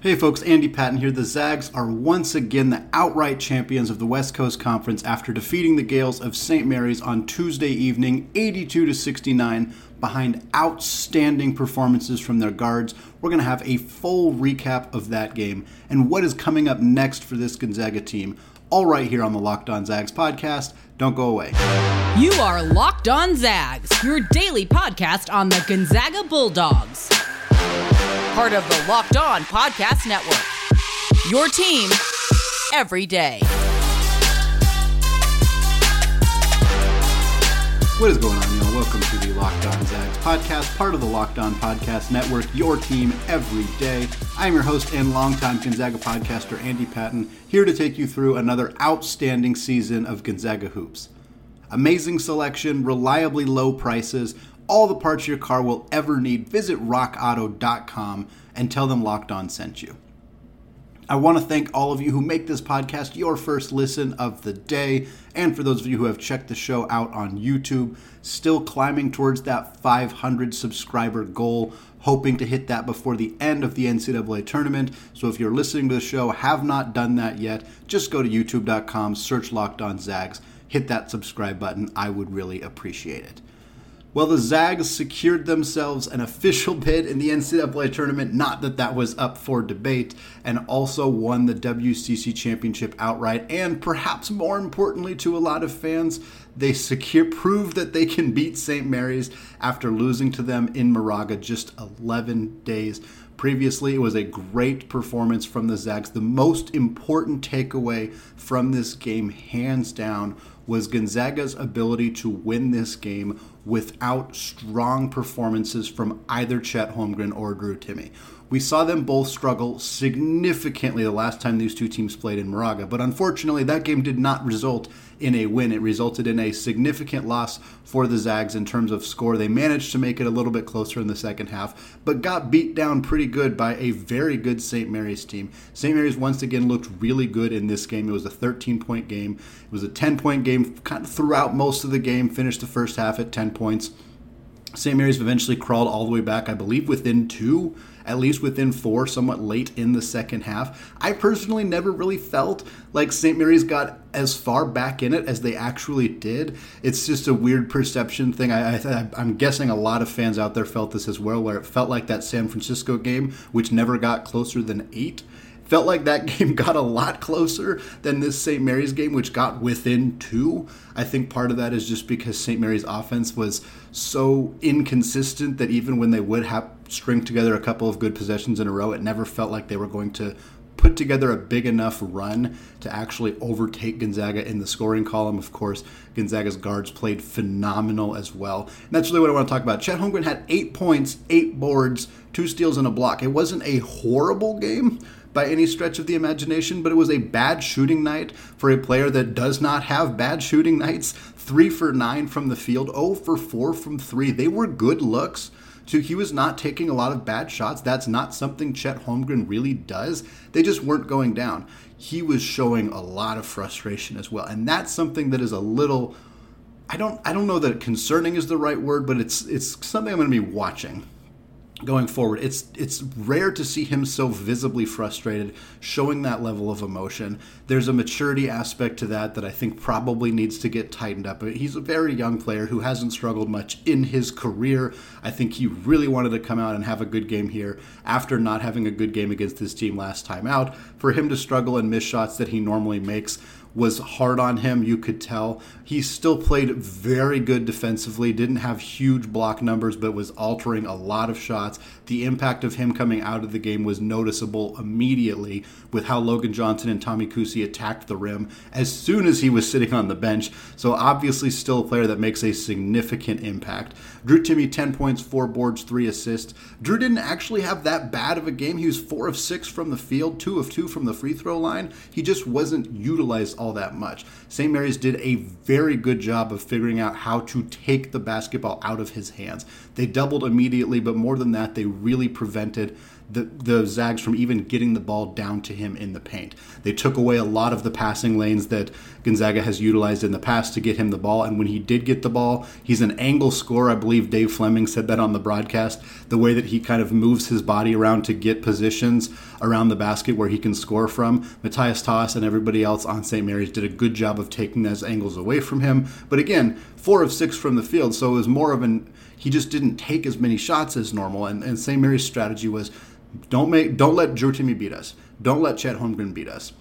Hey folks, Andy Patton here. The Zags are once again the outright champions of the West Coast Conference after defeating the Gales of St. Mary's on Tuesday evening, 82 to 69, behind outstanding performances from their guards. We're going to have a full recap of that game and what is coming up next for this Gonzaga team, all right here on the Locked On Zags podcast. Don't go away. You are Locked On Zags, your daily podcast on the Gonzaga Bulldogs part of the Locked On Podcast Network. Your team every day. What is going on, y'all? Welcome to the Locked On Zags podcast, part of the Locked On Podcast Network, your team every day. I am your host and longtime Gonzaga podcaster, Andy Patton, here to take you through another outstanding season of Gonzaga Hoops. Amazing selection, reliably low prices, all the parts your car will ever need, visit rockauto.com and tell them Locked On sent you. I want to thank all of you who make this podcast your first listen of the day, and for those of you who have checked the show out on YouTube, still climbing towards that 500 subscriber goal, hoping to hit that before the end of the NCAA tournament. So if you're listening to the show, have not done that yet, just go to youtube.com, search Locked On Zags, hit that subscribe button. I would really appreciate it. Well, the Zags secured themselves an official bid in the NCAA tournament, not that that was up for debate, and also won the WCC championship outright. And perhaps more importantly to a lot of fans, they secure proved that they can beat St. Mary's after losing to them in Moraga just 11 days previously. It was a great performance from the Zags. The most important takeaway from this game, hands down, was Gonzaga's ability to win this game without strong performances from either Chet Holmgren or Drew Timme. We saw them both struggle significantly the last time these two teams played in Moraga, but unfortunately, that game did not result in a win. It resulted in a significant loss for the Zags in terms of score. They managed to make it a little bit closer in the second half, but got beat down pretty good by a very good St. Mary's team. St. Mary's once again looked really good in this game. It was a 13 point game, it was a 10 point game kind of throughout most of the game, finished the first half at 10 points. St. Mary's eventually crawled all the way back, I believe, within two at least within four, somewhat late in the second half. I personally never really felt like St. Mary's got as far back in it as they actually did. It's just a weird perception thing. I, I, I'm guessing a lot of fans out there felt this as well, where it felt like that San Francisco game, which never got closer than eight felt like that game got a lot closer than this St. Mary's game, which got within two. I think part of that is just because St. Mary's offense was so inconsistent that even when they would have string together a couple of good possessions in a row, it never felt like they were going to put together a big enough run to actually overtake Gonzaga in the scoring column. Of course, Gonzaga's guards played phenomenal as well. And that's really what I want to talk about. Chet Holmgren had eight points, eight boards, two steals, and a block. It wasn't a horrible game by any stretch of the imagination, but it was a bad shooting night for a player that does not have bad shooting nights. Three for nine from the field, 0 for four from three. They were good looks. So he was not taking a lot of bad shots. That's not something Chet Holmgren really does. They just weren't going down. He was showing a lot of frustration as well. And that's something that is a little I don't I don't know that concerning is the right word, but it's it's something I'm going to be watching going forward. It's it's rare to see him so visibly frustrated, showing that level of emotion. There's a maturity aspect to that that I think probably needs to get tightened up. He's a very young player who hasn't struggled much in his career. I think he really wanted to come out and have a good game here after not having a good game against his team last time out. For him to struggle and miss shots that he normally makes was hard on him. You could tell he still played very good defensively. Didn't have huge block numbers, but was altering a lot of shots. The impact of him coming out of the game was noticeable immediately with how Logan Johnson and Tommy Kuhse attacked the rim as soon as he was sitting on the bench. So obviously, still a player that makes a significant impact. Drew Timme, 10 points, 4 boards, 3 assists. Drew didn't actually have that bad of a game. He was 4 of 6 from the field, 2 of 2 from the free throw line. He just wasn't utilized all that much. St. Mary's did a very good job of figuring out how to take the basketball out of his hands. They doubled immediately, but more than that, they really prevented the, the Zags from even getting the ball down to him in the paint. They took away a lot of the passing lanes that Gonzaga has utilized in the past to get him the ball. And when he did get the ball, he's an angle scorer. I believe Dave Flemming said that on the broadcast. The way that he kind of moves his body around to get positions around the basket where he can score from. Matthias Tass and everybody else on St. Mary's did a good job of taking those angles away from him. But again, four of six from the field, so it was more of an he just didn't take as many shots as normal. And, and St. Mary's strategy was don't make don't let Drew Timme beat us. Don't let Chet Holmgren beat us.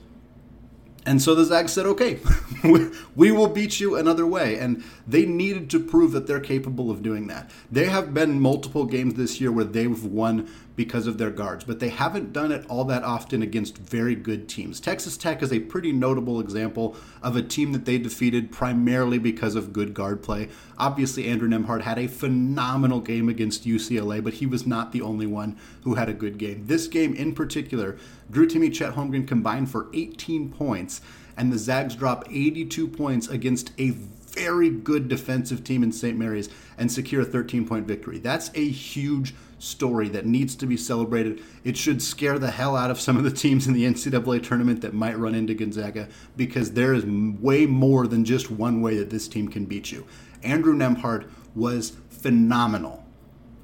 And so the Zags said, okay, we will beat you another way. And they needed to prove that they're capable of doing that. There have been multiple games this year where they've won because of their guards, but they haven't done it all that often against very good teams. Texas Tech is a pretty notable example of a team that they defeated primarily because of good guard play. Obviously, Andrew Nembhard had a phenomenal game against UCLA, but he was not the only one who had a good game. This game in particular, Drew Timme, Chet Holmgren combined for 18 points, and the Zags drop 82 points against a very good defensive team in St. Mary's and secure a 13 point victory. That's a huge story that needs to be celebrated. It should scare the hell out of some of the teams in the NCAA tournament that might run into Gonzaga because there is way more than just one way that this team can beat you. Andrew Nembhard was phenomenal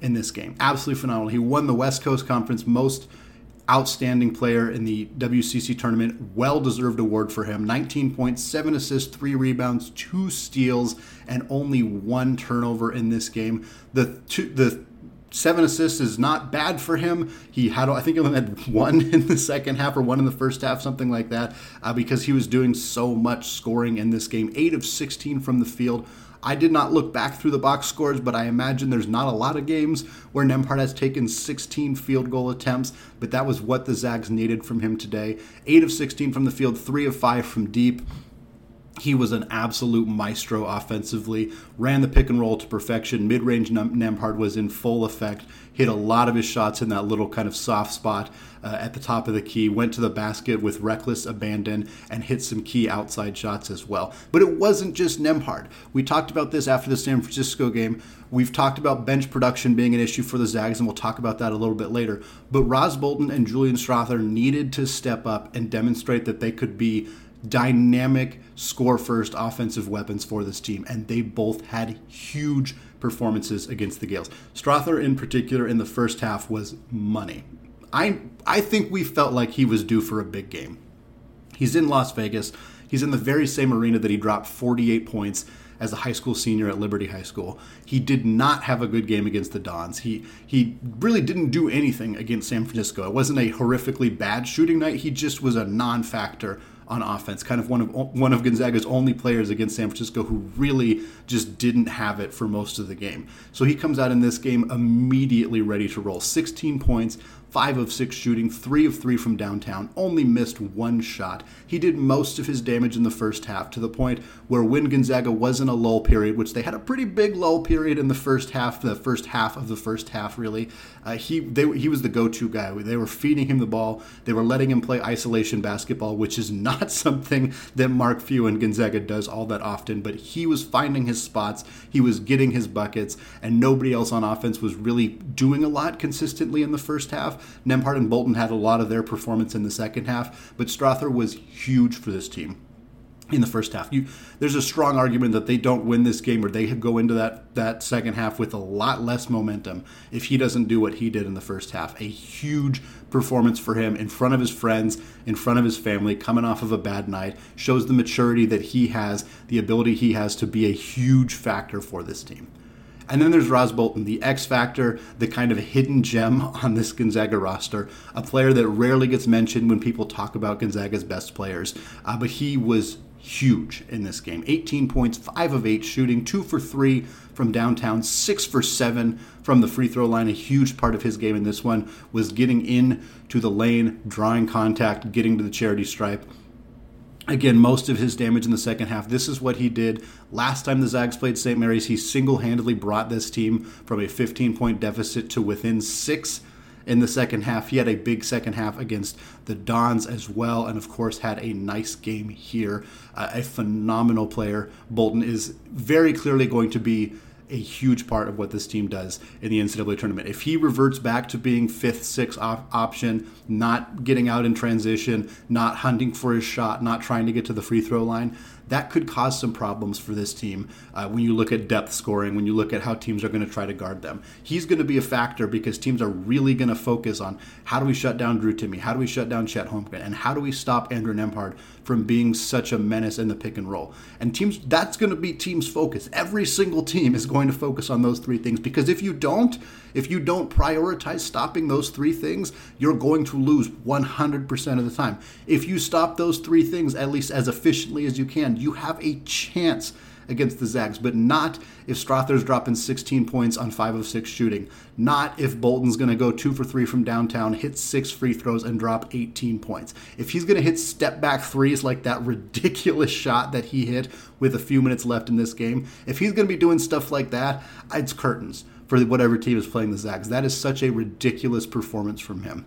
in this game. Absolutely phenomenal. He won the West Coast Conference most outstanding player in the WCC tournament. Well deserved award for him. 19 points, 7 assists, 3 rebounds, 2 steals, and only one turnover in this game. The two, the seven assists is not bad for him. He had, I think, he only had one in the second half or one in the first half, something like that, uh, because he was doing so much scoring in this game. Eight of 16 from the field. I did not look back through the box scores, but I imagine there's not a lot of games where Nembhard has taken 16 field goal attempts, but that was what the Zags needed from him today. 8 of 16 from the field, 3 of 5 from deep. He was an absolute maestro offensively, ran the pick and roll to perfection. Mid range Nembhard was in full effect, hit a lot of his shots in that little kind of soft spot uh, at the top of the key, went to the basket with reckless abandon, and hit some key outside shots as well. But it wasn't just Nembhard. We talked about this after the San Francisco game. We've talked about bench production being an issue for the Zags, and we'll talk about that a little bit later. But Ros Bolton and Julian Strawther needed to step up and demonstrate that they could be dynamic score first offensive weapons for this team, and they both had huge performances against the Gales. Strawther, in particular, in the first half was money. I I think we felt like he was due for a big game. He's in Las Vegas. He's in the very same arena that he dropped 48 points as a high school senior at Liberty High School. He did not have a good game against the Dons. He he really didn't do anything against San Francisco. It wasn't a horrifically bad shooting night. He just was a non-factor on offense. Kind of one of one of Gonzaga's only players against San Francisco who really just didn't have it for most of the game. So he comes out in this game immediately ready to roll. 16 points, five of six shooting, three of three from downtown, only missed one shot. He did most of his damage in the first half to the point where when Gonzaga was in a lull period, which they had a pretty big lull period in the first half, the first half of the first half, really, uh, he they, he was the go-to guy. They were feeding him the ball. They were letting him play isolation basketball, which is not something that Mark Few and Gonzaga does all that often. But he was finding his spots. He was getting his buckets, and nobody else on offense was really doing a lot consistently in the first half. Nembhard and Bolton had a lot of their performance in the second half, but Strawther was huge for this team in the first half. You, there's a strong argument that they don't win this game or they go into that, that second half with a lot less momentum if he doesn't do what he did in the first half. A huge performance for him in front of his friends, in front of his family, coming off of a bad night, shows the maturity that he has, the ability he has to be a huge factor for this team. And then there's Ros Bolton, the X factor, the kind of hidden gem on this Gonzaga roster, a player that rarely gets mentioned when people talk about Gonzaga's best players. Uh, but he was huge in this game 18 points, 5 of 8 shooting, 2 for 3 from downtown, 6 for 7 from the free throw line. A huge part of his game in this one was getting in to the lane, drawing contact, getting to the charity stripe Again, most of his damage in the second half. This is what he did last time the Zags played St. Mary's. He single handedly brought this team from a 15 point deficit to within six in the second half. He had a big second half against the Dons as well, and of course, had a nice game here. Uh, a phenomenal player. Bolton is very clearly going to be a huge part of what this team does in the NCAA tournament. If he reverts back to being fifth, sixth op- option, not getting out in transition, not hunting for his shot, not trying to get to the free throw line, that could cause some problems for this team uh, when you look at depth scoring, when you look at how teams are going to try to guard them. He's going to be a factor because teams are really going to focus on how do we shut down Drew Timme, how do we shut down Chet Holmgren, and how do we stop Andrew Nembhard from being such a menace in the pick and roll. And teams, that's going to be teams' focus. Every single team is going to focus on those three things because if you don't, if you don't prioritize stopping those three things, you're going to lose 100% of the time. If you stop those three things at least as efficiently as you can, you have a chance against the Zags, but not if Strawther's dropping 16 points on 5 of 6 shooting. Not if Bolton's going to go 2 for 3 from downtown, hit 6 free throws, and drop 18 points. If he's going to hit step back threes like that ridiculous shot that he hit with a few minutes left in this game, if he's going to be doing stuff like that, it's curtains for whatever team is playing the Zags. That is such a ridiculous performance from him.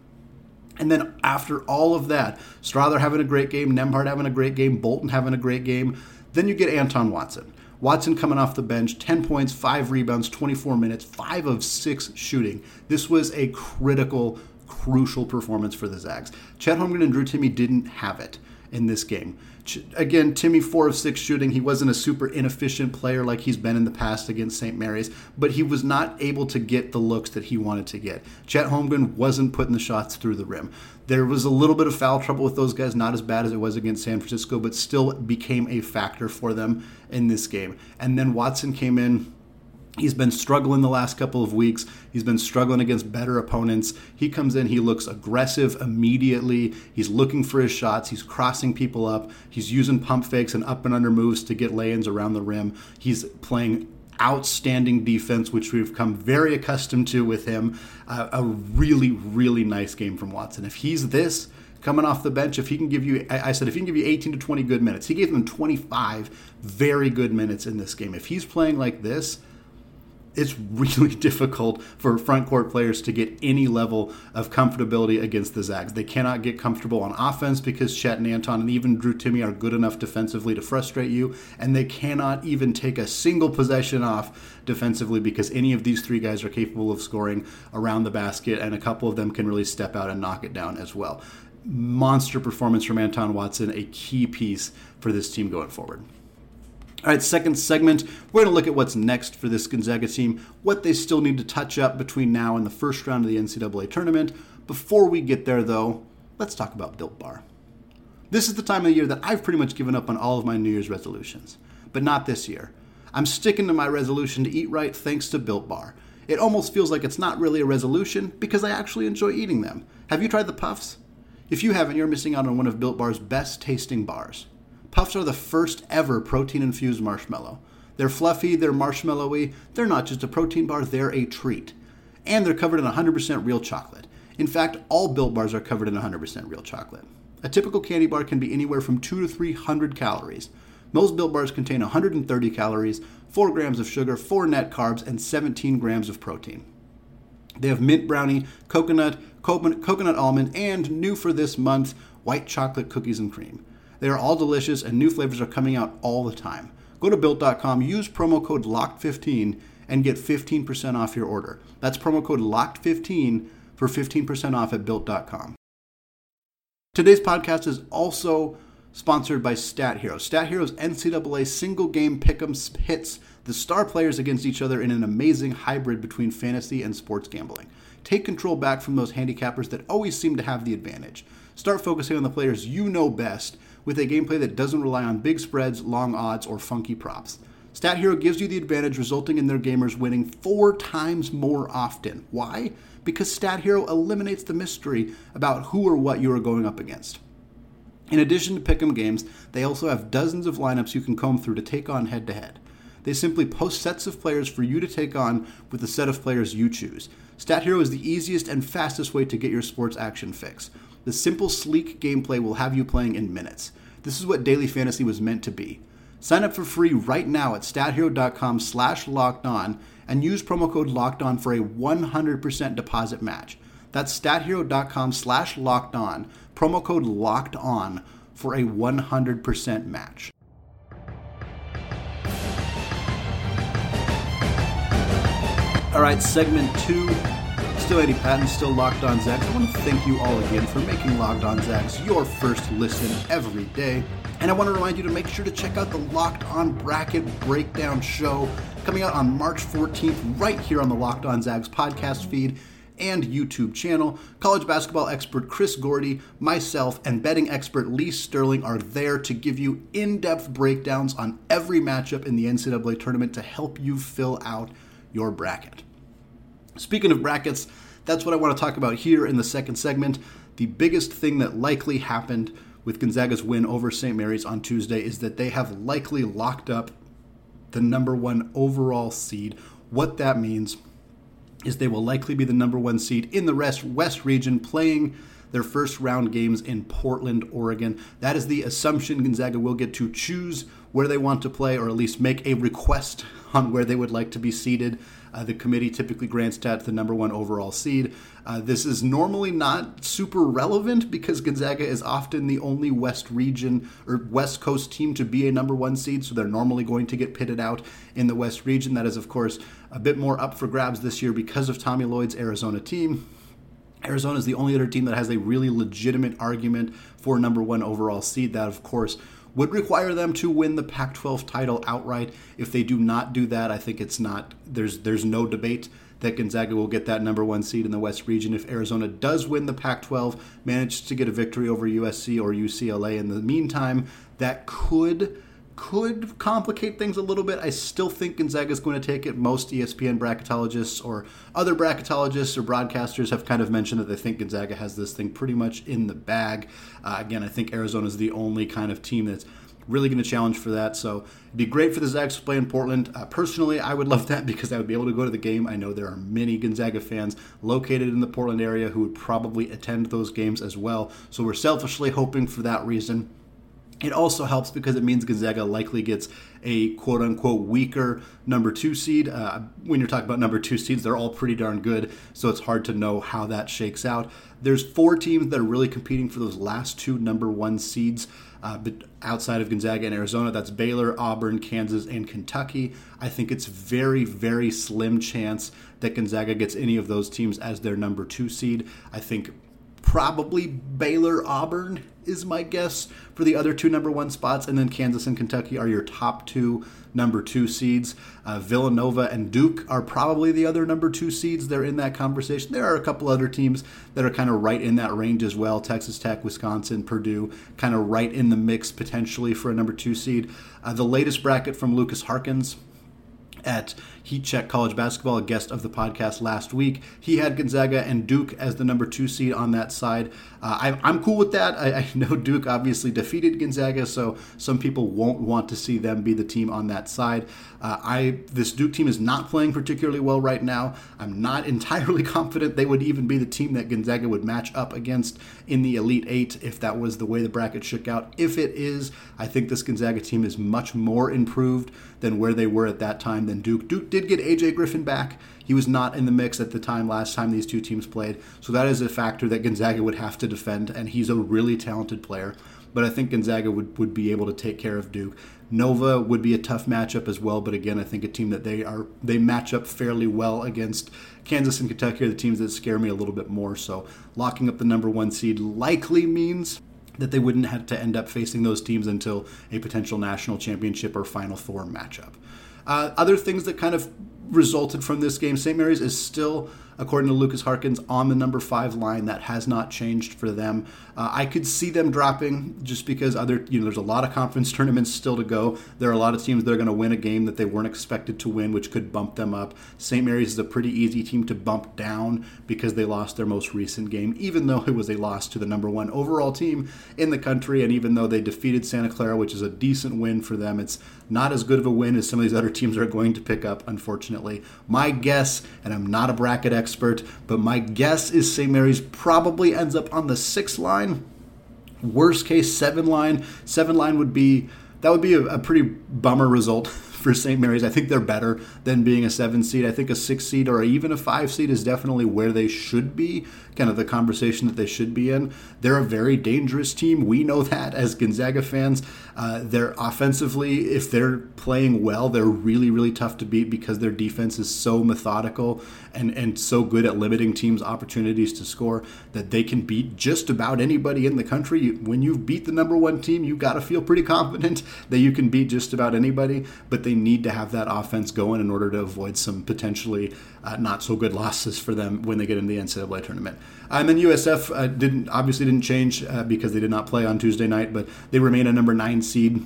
And then after all of that, Strawther having a great game, Nembhard having a great game, Bolton having a great game, then you get Anton Watson. Watson coming off the bench, 10 points, 5 rebounds, 24 minutes, 5 of 6 shooting. This was a critical, crucial performance for the Zags. Chet Holmgren and Drew Timme didn't have it in this game. Again, Timme four of six shooting. He wasn't a super inefficient player like he's been in the past against St. Mary's, but he was not able to get the looks that he wanted to get. Chet Holmgren wasn't putting the shots through the rim. There was a little bit of foul trouble with those guys, not as bad as it was against San Francisco, but still became a factor for them in this game. And then Watson came in He's been struggling the last couple of weeks. He's been struggling against better opponents. He comes in, he looks aggressive immediately. He's looking for his shots. He's crossing people up. He's using pump fakes and up and under moves to get lay ins around the rim. He's playing outstanding defense, which we've come very accustomed to with him. Uh, a really, really nice game from Watson. If he's this, coming off the bench, if he can give you, I said, if he can give you 18 to 20 good minutes, he gave them 25 very good minutes in this game. If he's playing like this, it's really difficult for front court players to get any level of comfortability against the Zags. They cannot get comfortable on offense because Chet and Anton and even Drew Timme are good enough defensively to frustrate you, and they cannot even take a single possession off defensively because any of these three guys are capable of scoring around the basket, and a couple of them can really step out and knock it down as well. Monster performance from Anton Watson, a key piece for this team going forward. All right, second segment, we're going to look at what's next for this Gonzaga team, what they still need to touch up between now and the first round of the NCAA tournament. Before we get there, though, let's talk about Built Bar. This is the time of the year that I've pretty much given up on all of my New Year's resolutions, but not this year. I'm sticking to my resolution to eat right thanks to Built Bar. It almost feels like it's not really a resolution because I actually enjoy eating them. Have you tried the puffs? If you haven't, you're missing out on one of Built Bar's best tasting bars. Puffs are the first ever protein infused marshmallow. They're fluffy, they're marshmallowy, they're not just a protein bar, they're a treat. And they're covered in 100% real chocolate. In fact, all Built Bars are covered in 100% real chocolate. A typical candy bar can be anywhere from 2 to 300 calories. Most Built Bars contain 130 calories, 4 grams of sugar, 4 net carbs, and 17 grams of protein. They have mint brownie, coconut, coconut almond, and new for this month, white chocolate cookies and cream. They are all delicious and new flavors are coming out all the time. Go to built.com, use promo code LOCKED15 and get 15% off your order. That's promo code LOCKED15 for 15% off at built.com. Today's podcast is also sponsored by Stat Hero. Stat Hero's NCAA single game pick'em hits the star players against each other in an amazing hybrid between fantasy and sports gambling. Take control back from those handicappers that always seem to have the advantage. Start focusing on the players you know best with a gameplay that doesn't rely on big spreads, long odds, or funky props. Stat Hero gives you the advantage, resulting in their gamers winning four times more often. Why? Because Stat Hero eliminates the mystery about who or what you are going up against. In addition to pick'em games, they also have dozens of lineups you can comb through to take on head to head. They simply post sets of players for you to take on with the set of players you choose. Stat Hero is the easiest and fastest way to get your sports action fix. The simple, sleek gameplay will have you playing in minutes. This is what daily fantasy was meant to be. Sign up for free right now at stathero.com slash locked on and use promo code locked on for a 100% deposit match. That's stathero.com slash locked on, promo code locked on for a 100% match. All right, segment two. Still Andy Patton, still Locked On Zags. I want to thank you all again for making Locked On Zags your first listen every day. And I want to remind you to make sure to check out the Locked On Bracket Breakdown show coming out on March 14th, right here on the Locked On Zags podcast feed and YouTube channel. College basketball expert Chris Gordy, myself, and betting expert Lee Sterling are there to give you in depth breakdowns on every matchup in the NCAA tournament to help you fill out your bracket. Speaking of brackets, that's what I want to talk about here in the second segment. The biggest thing that likely happened with Gonzaga's win over St. Mary's on Tuesday is that they have likely locked up the number one overall seed. What that means is they will likely be the number one seed in the rest West region playing their first round games in Portland, Oregon. That is the assumption Gonzaga will get to choose where they want to play or at least make a request on where they would like to be seated. Uh, the committee typically grants that the number one overall seed. Uh, this is normally not super relevant because Gonzaga is often the only West region or West Coast team to be a number one seed, so they're normally going to get pitted out in the West region. That is, of course, a bit more up for grabs this year because of Tommy Lloyd's Arizona team. Arizona is the only other team that has a really legitimate argument for number one overall seed. That, of course, would require them to win the Pac-12 title outright. If they do not do that, I think it's not there's there's no debate that Gonzaga will get that number one seed in the West region. If Arizona does win the Pac-12, manages to get a victory over USC or UCLA in the meantime, that could could complicate things a little bit. I still think Gonzaga is going to take it. Most ESPN bracketologists or other bracketologists or broadcasters have kind of mentioned that they think Gonzaga has this thing pretty much in the bag. Uh, again, I think Arizona is the only kind of team that's really going to challenge for that. So it'd be great for the Zags to play in Portland. Uh, personally, I would love that because I would be able to go to the game. I know there are many Gonzaga fans located in the Portland area who would probably attend those games as well. So we're selfishly hoping for that reason. It also helps because it means Gonzaga likely gets a quote unquote weaker number two seed. Uh, when you're talking about number two seeds, they're all pretty darn good, so it's hard to know how that shakes out. There's four teams that are really competing for those last two number one seeds. Uh, outside of Gonzaga and Arizona, that's Baylor, Auburn, Kansas, and Kentucky. I think it's very, very slim chance that Gonzaga gets any of those teams as their number two seed. I think probably Baylor, Auburn is my guess for the other two number one spots, and then Kansas and Kentucky are your top two number two seeds. Uh, Villanova and Duke are probably the other number two seeds. They're in that conversation. There are a couple other teams that are kind of right in that range as well. Texas Tech, Wisconsin, Purdue, kind of right in the mix potentially for a number two seed. Uh, the latest bracket from Lucas Harkins at Heat Check College Basketball, a guest of the podcast last week. He had Gonzaga and Duke as the number two seed on that side. Uh, I, am cool with that. I, I, know Duke obviously defeated Gonzaga, so some people won't want to see them be the team on that side. Uh, I this Duke team is not playing particularly well right now. I'm not entirely confident they would even be the team that Gonzaga would match up against in the Elite Eight if that was the way the bracket shook out. If it is, I think this Gonzaga team is much more improved than where they were at that time than Duke. Duke did get AJ Griffin back. He was not in the mix at the time last time these two teams played. So that is a factor that Gonzaga would have to defend, and he's a really talented player. But I think Gonzaga would, would be able to take care of Duke. Nova would be a tough matchup as well, but again, I think a team that they are they match up fairly well against Kansas and Kentucky are the teams that scare me a little bit more. So locking up the number one seed likely means that they wouldn't have to end up facing those teams until a potential national championship or Final Four matchup. Uh, other things that kind of resulted from this game, St. Mary's is still according to Lucas Harkins, on the number five line. That has not changed for them. Uh, I could see them dropping just because other, you know, there's a lot of conference tournaments still to go. There are a lot of teams that are going to win a game that they weren't expected to win, which could bump them up. St. Mary's is a pretty easy team to bump down because they lost their most recent game, even though it was a loss to the number one overall team in the country, and even though they defeated Santa Clara, which is a decent win for them, it's not as good of a win as some of these other teams are going to pick up, unfortunately. My guess, and I'm not a bracket expert, but my guess is St. Mary's probably ends up on the six line. Worst case, seven line. Seven line would be that would be a, a pretty bummer result for St. Mary's. I think they're better than being a seven seed. I think a six seed or even a five seed is definitely where they should be, kind of the conversation that they should be in. They're a very dangerous team. We know that as Gonzaga fans. Uh, they're offensively, if they're playing well, they're really, really tough to beat because their defense is so methodical and, and so good at limiting teams' opportunities to score that they can beat just about anybody in the country. When you beat the number one team, you got to feel pretty confident that you can beat just about anybody, but they need to have that offense going in order to avoid some potentially uh, not so good losses for them when they get in the NCAA tournament. And then USF uh, didn't obviously didn't change uh, because they did not play on Tuesday night, but they remain a number nine seed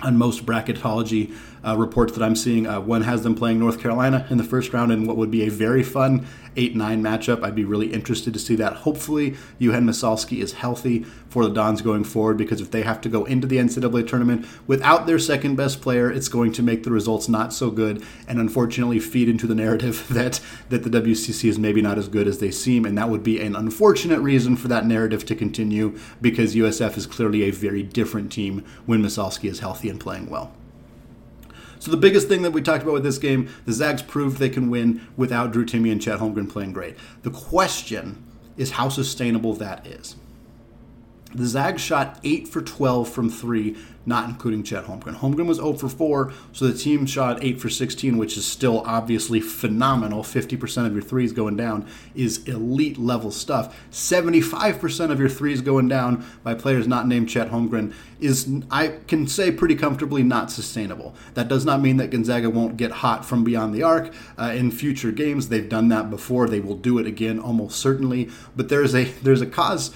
on most bracketology uh, reports that I'm seeing. Uh, one has them playing North Carolina in the first round in what would be a very fun 8 9 matchup. I'd be really interested to see that. Hopefully, Yauhen Massalski is healthy for the Dons going forward because if they have to go into the NCAA tournament without their second best player, it's going to make the results not so good and unfortunately feed into the narrative that, that the WCC is maybe not as good as they seem. And that would be an unfortunate reason for that narrative to continue because USF is clearly a very different team when Michalski is healthy and playing well. So the biggest thing that we talked about with this game, the Zags proved they can win without Drew Timme and Chet Holmgren playing great. The question is how sustainable that is. The Zags shot 8 for 12 from 3 not including Chet Holmgren. Holmgren was 0 for 4, so the team shot 8 for 16, which is still obviously phenomenal. 50% of your threes going down is elite level stuff. 75% of your threes going down by players not named Chet Holmgren is, I can say pretty comfortably, not sustainable. That does not mean that Gonzaga won't get hot from beyond the arc uh, in future games. They've done that before. They will do it again almost certainly. But there's a there's a cause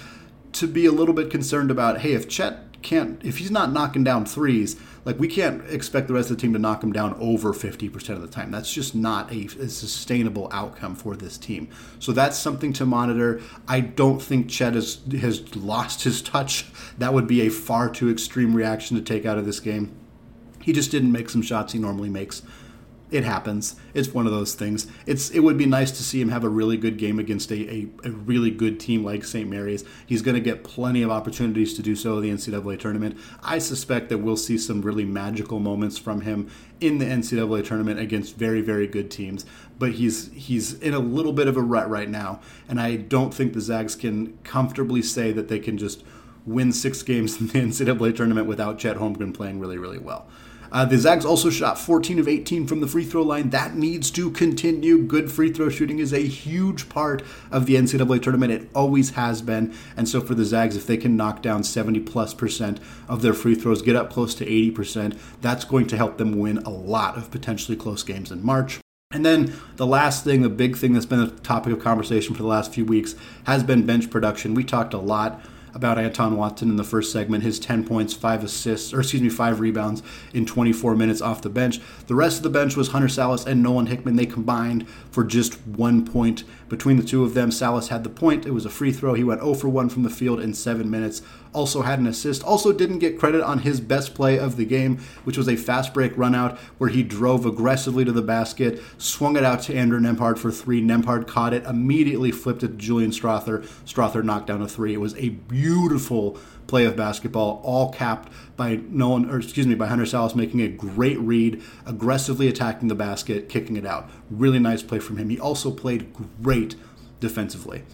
to be a little bit concerned about. Hey, if Chet can't if he's not knocking down threes, like we can't expect the rest of the team to knock him down over 50% of the time. That's just not a, a, sustainable outcome for this team. So that's something to monitor. I don't think Chet has has lost his touch. That would be a far too extreme reaction to take out of this game. He just didn't make some shots he normally makes it happens. It's one of those things. It's it would be nice to see him have a really good game against a, a, a really good team like St. Mary's. He's going to get plenty of opportunities to do so in the NCAA tournament. I suspect that we'll see some really magical moments from him in the NCAA tournament against very very good teams. But he's he's in a little bit of a rut right now, and I don't think the Zags can comfortably say that they can just win six games in the NCAA tournament without Chet Holmgren playing really really well. Uh, the Zags also shot 14 of 18 from the free throw line. That needs to continue. Good free throw shooting is a huge part of the NCAA tournament. It always has been. And so for the Zags, if they can knock down 70 plus percent of their free throws, get up close to 80 percent, that's going to help them win a lot of potentially close games in March. And then the last thing, the big thing that's been a topic of conversation for the last few weeks has been bench production. We talked a lot about Anton Watson in the first segment. His 10 points, 5 assists, or excuse me, 5 rebounds in 24 minutes off the bench. The rest of the bench was Hunter Sallis and Nolan Hickman. They combined for just one point between the two of them. Sallis had the point. It was a free throw. He went 0 for 1 from the field in 7 minutes also had an assist. Also didn't get credit on his best play of the game, which was a fast break run out where he drove aggressively to the basket, swung it out to Andrew Nembhard for three. Nembhard caught it, immediately flipped it to Julian Strawther. Strawther knocked down a three. It was a beautiful play of basketball, all capped by Nolan, or excuse me, by Hunter Sallis making a great read, aggressively attacking the basket, kicking it out. Really nice play from him. He also played great defensively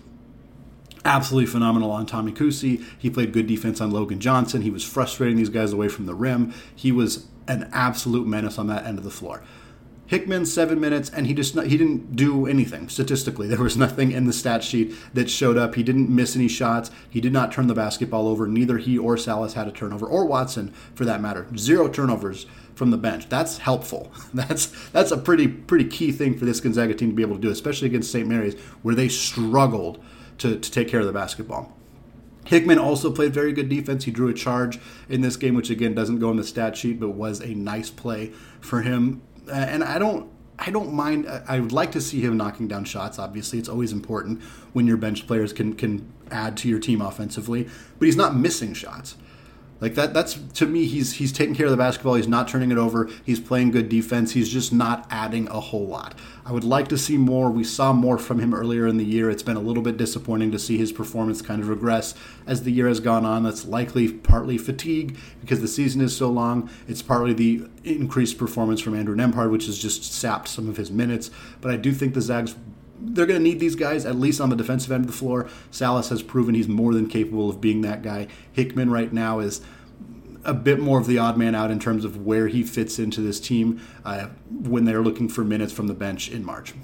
absolutely phenomenal on Tommy Kuhse. He played good defense on Logan Johnson. He was frustrating these guys away from the rim. He was an absolute menace on that end of the floor. Hickman seven minutes, and he just he didn't do anything statistically. There was nothing in the stat sheet that showed up. He didn't miss any shots. He did not turn the basketball over. Neither he or Sallis had a turnover, or Watson for that matter. Zero turnovers from the bench. That's helpful. That's that's a pretty pretty key thing for this Gonzaga team to be able to do, especially against St. Mary's, where they struggled to, to take care of the basketball. Hickman also played very good defense. He drew a charge in this game, which again doesn't go in the stat sheet, but was a nice play for him. Uh, and I don't I don't mind. Uh, I would like to see him knocking down shots. Obviously, it's always important when your bench players can can add to your team offensively. But he's not missing shots. Like that that's to me he's he's taking care of the basketball, he's not turning it over, he's playing good defense, he's just not adding a whole lot. I would like to see more. We saw more from him earlier in the year. It's been a little bit disappointing to see his performance kind of regress as the year has gone on. That's likely partly fatigue because the season is so long. It's partly the increased performance from Andrew Nembhard, which has just sapped some of his minutes. But I do think the Zags they're going to need these guys at least on the defensive end of the floor. Sallis has proven he's more than capable of being that guy. Hickman right now is a bit more of the odd man out in terms of where he fits into this team uh, when they're looking for minutes from the bench in March.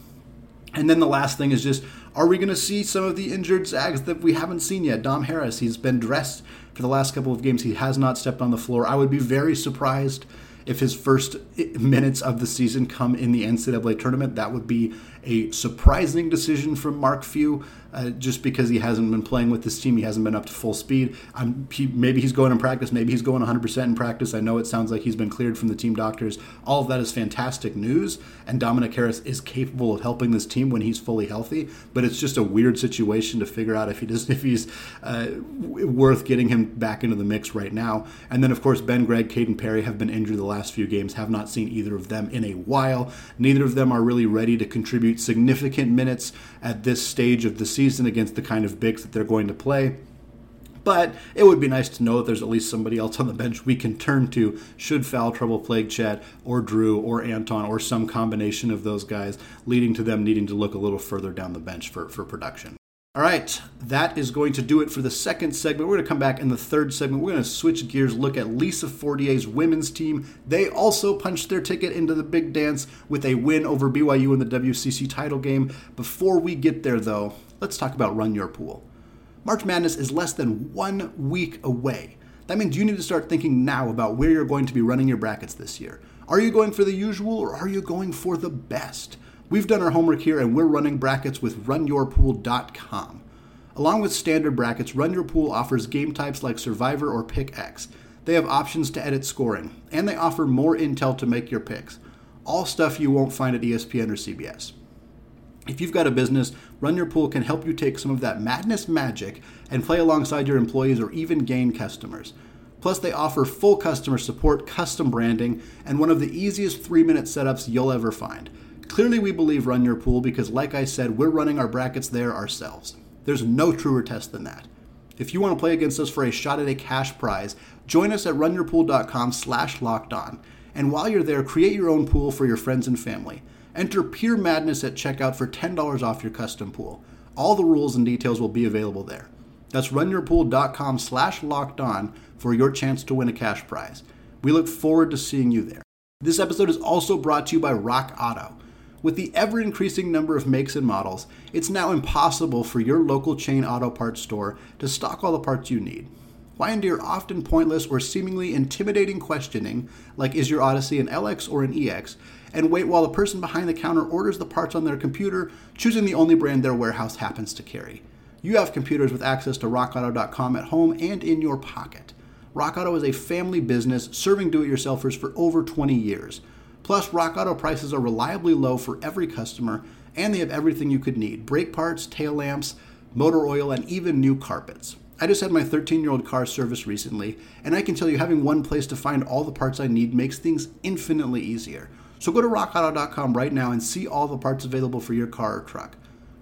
And then the last thing is just are we going to see some of the injured Zags that we haven't seen yet? Dom Harris, he's been dressed for the last couple of games. He has not stepped on the floor. I would be very surprised if his first minutes of the season come in the NCAA tournament. That would be a surprising decision from Mark Few uh, just because he hasn't been playing with this team. He hasn't been up to full speed. He, maybe he's going in practice. Maybe he's going 100% in practice. I know it sounds like he's been cleared from the team doctors. All of that is fantastic news, and Dominic Harris is capable of helping this team when he's fully healthy. But it's just a weird situation to figure out if he does if he's uh, worth getting him back into the mix right now. And then of course Ben Gregg, Kaden Perry have been injured the last few games. Have not seen either of them in a while. Neither of them are really ready to contribute significant minutes at this stage of the season season against the kind of bigs that they're going to play. But it would be nice to know that there's at least somebody else on the bench we can turn to should foul trouble plague Chet or Drew or Anton or some combination of those guys, leading to them needing to look a little further down the bench for, for production. All right, that is going to do it for the second segment. We're going to come back in the third segment. We're going to switch gears, look at Lisa Fortier's women's team. They also punched their ticket into the big dance with a win over BYU in the WCC title game. Before we get there, though, let's talk about Run Your Pool. March Madness is less than one week away. That means you need to start thinking now about where you're going to be running your brackets this year. Are you going for the usual or are you going for the best? We've done our homework here and we're running brackets with runyourpool.com. Along with standard brackets, Run Your Pool offers game types like Survivor or Pick X. They have options to edit scoring, and they offer more intel to make your picks. All stuff you won't find at ESPN or CBS. If you've got a business, Run Your Pool can help you take some of that madness magic and play alongside your employees or even gain customers. Plus, they offer full customer support, custom branding, and one of the easiest three minute setups you'll ever find. Clearly, we believe Run Your Pool because, like I said, we're running our brackets there ourselves. There's no truer test than that. If you want to play against us for a shot at a cash prize, join us at runyourpool.com slash locked on. And while you're there, create your own pool for your friends and family. Enter Pure Madness at checkout for $10 off your custom pool. All the rules and details will be available there. That's runyourpool.com slash locked on for your chance to win a cash prize. We look forward to seeing you there. This episode is also brought to you by Rock Auto. With the ever increasing number of makes and models, it's now impossible for your local chain auto parts store to stock all the parts you need. Why endure often pointless or seemingly intimidating questioning, like is your Odyssey an LX or an EX, and wait while the person behind the counter orders the parts on their computer, choosing the only brand their warehouse happens to carry? You have computers with access to rockauto.com at home and in your pocket. RockAuto is a family business serving do it yourselfers for over 20 years. Plus, RockAuto prices are reliably low for every customer, and they have everything you could need brake parts, tail lamps, motor oil, and even new carpets. I just had my 13 year old car serviced recently, and I can tell you having one place to find all the parts I need makes things infinitely easier. So go to rockauto.com right now and see all the parts available for your car or truck.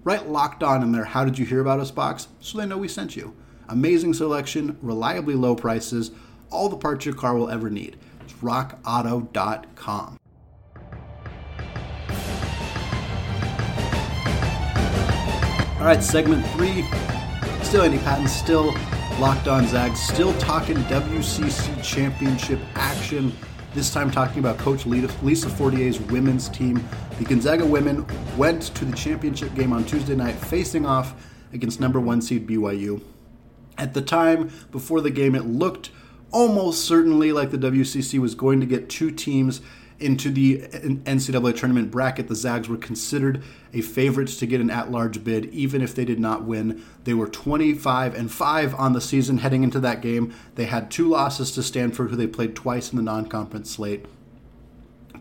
Write locked on in their How Did You Hear About Us box so they know we sent you. Amazing selection, reliably low prices, all the parts your car will ever need. It's rockauto.com. All right, segment three. Still Andy Patton, still locked on Zags, still talking WCC championship action. This time talking about Coach Lisa Fortier's women's team. The Gonzaga women went to the championship game on Tuesday night, facing off against number one seed BYU. At the time, before the game, it looked almost certainly like the WCC was going to get two teams into the NCAA tournament bracket, the Zags were considered a favorites to get an at-large bid, even if they did not win. They were 25 and 5 on the season heading into that game. They had two losses to Stanford, who they played twice in the non-conference slate.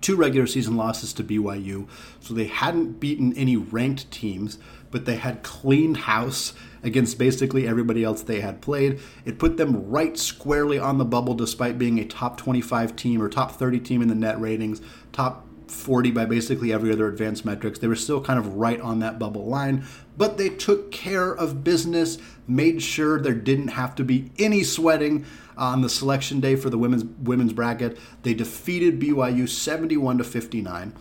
Two regular season losses to BYU, so they hadn't beaten any ranked teams. but they had cleaned house against basically everybody else they had played. It put them right squarely on the bubble despite being a top 25 team or top 30 team in the net ratings, top 40 by basically every other advanced metrics. They were still kind of right on that bubble line, but they took care of business, made sure there didn't have to be any sweating uh, on the selection day for the women's women's bracket. They defeated BYU 71 to 59.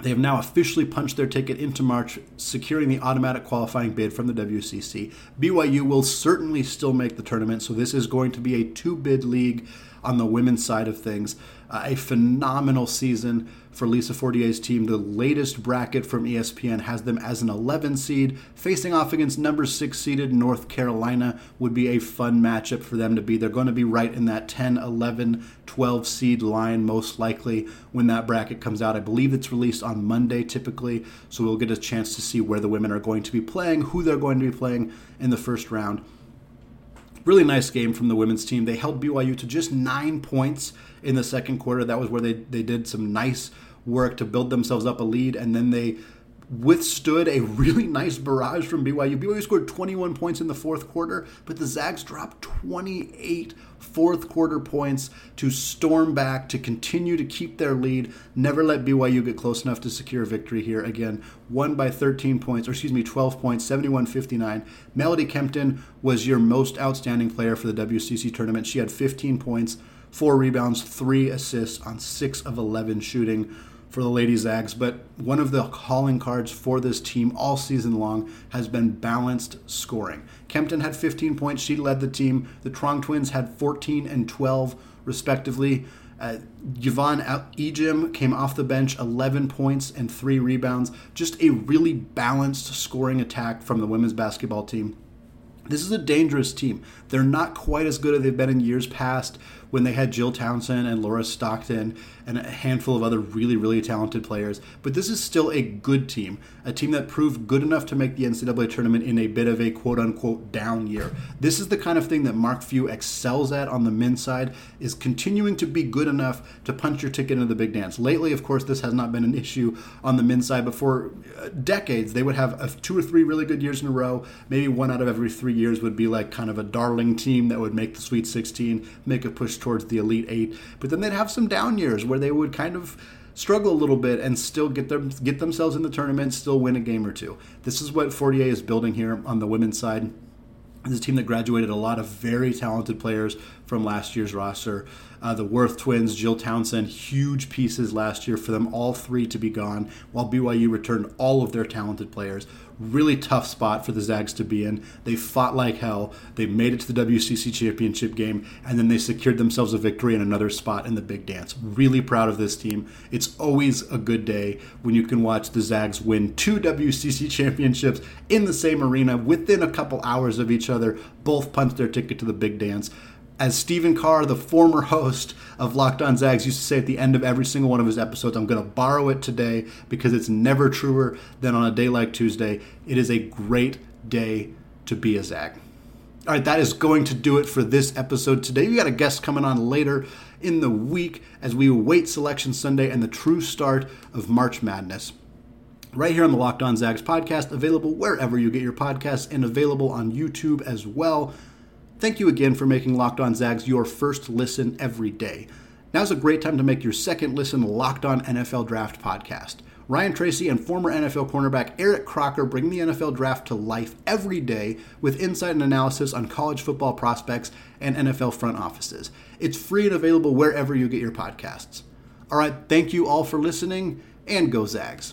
They have now officially punched their ticket into March, securing the automatic qualifying bid from the WCC. BYU will certainly still make the tournament, so this is going to be a two bid league on the women's side of things. Uh, a phenomenal season for Lisa Fortier's team. The latest bracket from ESPN has them as an 11 seed. Facing off against number 6 seeded North Carolina would be a fun matchup for them to be. They're going to be right in that 10, 11, 12 seed line, most likely, when that bracket comes out. I believe it's released on Monday typically, so we'll get a chance to see where the women are going to be playing, who they're going to be playing in the first round. Really nice game from the women's team. They held BYU to just nine points in the second quarter. That was where they, they did some nice work to build themselves up a lead, and then they withstood a really nice barrage from BYU. BYU scored 21 points in the fourth quarter, but the Zags dropped 28 fourth quarter points to storm back, to continue to keep their lead, never let BYU get close enough to secure victory here. Again, won by 13 points, or excuse me, 12 points, 71 59. Melody Kempton was your most outstanding player for the WCC tournament. She had 15 points, four rebounds, three assists on six of 11 shooting for the Lady Zags, but one of the calling cards for this team all season long has been balanced scoring. Kempton had 15 points, she led the team. The Truong Twins had 14 and 12, respectively. Uh, Yvonne Ejim came off the bench, 11 points and three rebounds. Just a really balanced scoring attack from the women's basketball team. This is a dangerous team. They're not quite as good as they've been in years past when they had Jill Townsend and Laura Stockton and a handful of other really, really talented players. But this is still a good team, a team that proved good enough to make the NCAA tournament in a bit of a quote unquote down year. This is the kind of thing that Mark Few excels at on the men's side, is continuing to be good enough to punch your ticket into the big dance. Lately, of course, this has not been an issue on the men's side, but for uh, decades, they would have two or three really good years in a row. Maybe one out of every three years would be like kind of a darling team that would make the Sweet 16, make a push towards the Elite Eight. But then they'd have some down years where they would kind of struggle a little bit and still get them get themselves in the tournament, still win a game or two. This is what Fortier is building here on the women's side. This is a team that graduated a lot of very talented players from last year's roster. Uh, the Wirth twins, Jill Townsend, huge pieces last year for them all three to be gone, while BYU returned all of their talented players. Really tough spot for the Zags to be in. They fought like hell. They made it to the WCC championship game, and then they secured themselves a victory in another spot in the big dance. Really proud of this team. It's always a good day when you can watch the Zags win two WCC championships in the same arena within a couple hours of each other. Both punched their ticket to the big dance as Stephen Carr, the former host of Locked On Zags, used to say at the end of every single one of his episodes, I'm going to borrow it today because it's never truer than on a day like Tuesday. It is a great day to be a Zag. All right, that is going to do it for this episode today. We got a guest coming on later in the week as we await Selection Sunday and the true start of March Madness. Right here on the Locked On Zags podcast, available wherever you get your podcasts and available on YouTube as well. Thank you again for making Locked On Zags your first listen every day. Now's a great time to make your second listen Locked On NFL Draft podcast. Ryan Tracy and former NFL cornerback Eric Crocker bring the NFL draft to life every day with insight and analysis on college football prospects and NFL front offices. It's free and available wherever you get your podcasts. All right, thank you all for listening, and go Zags.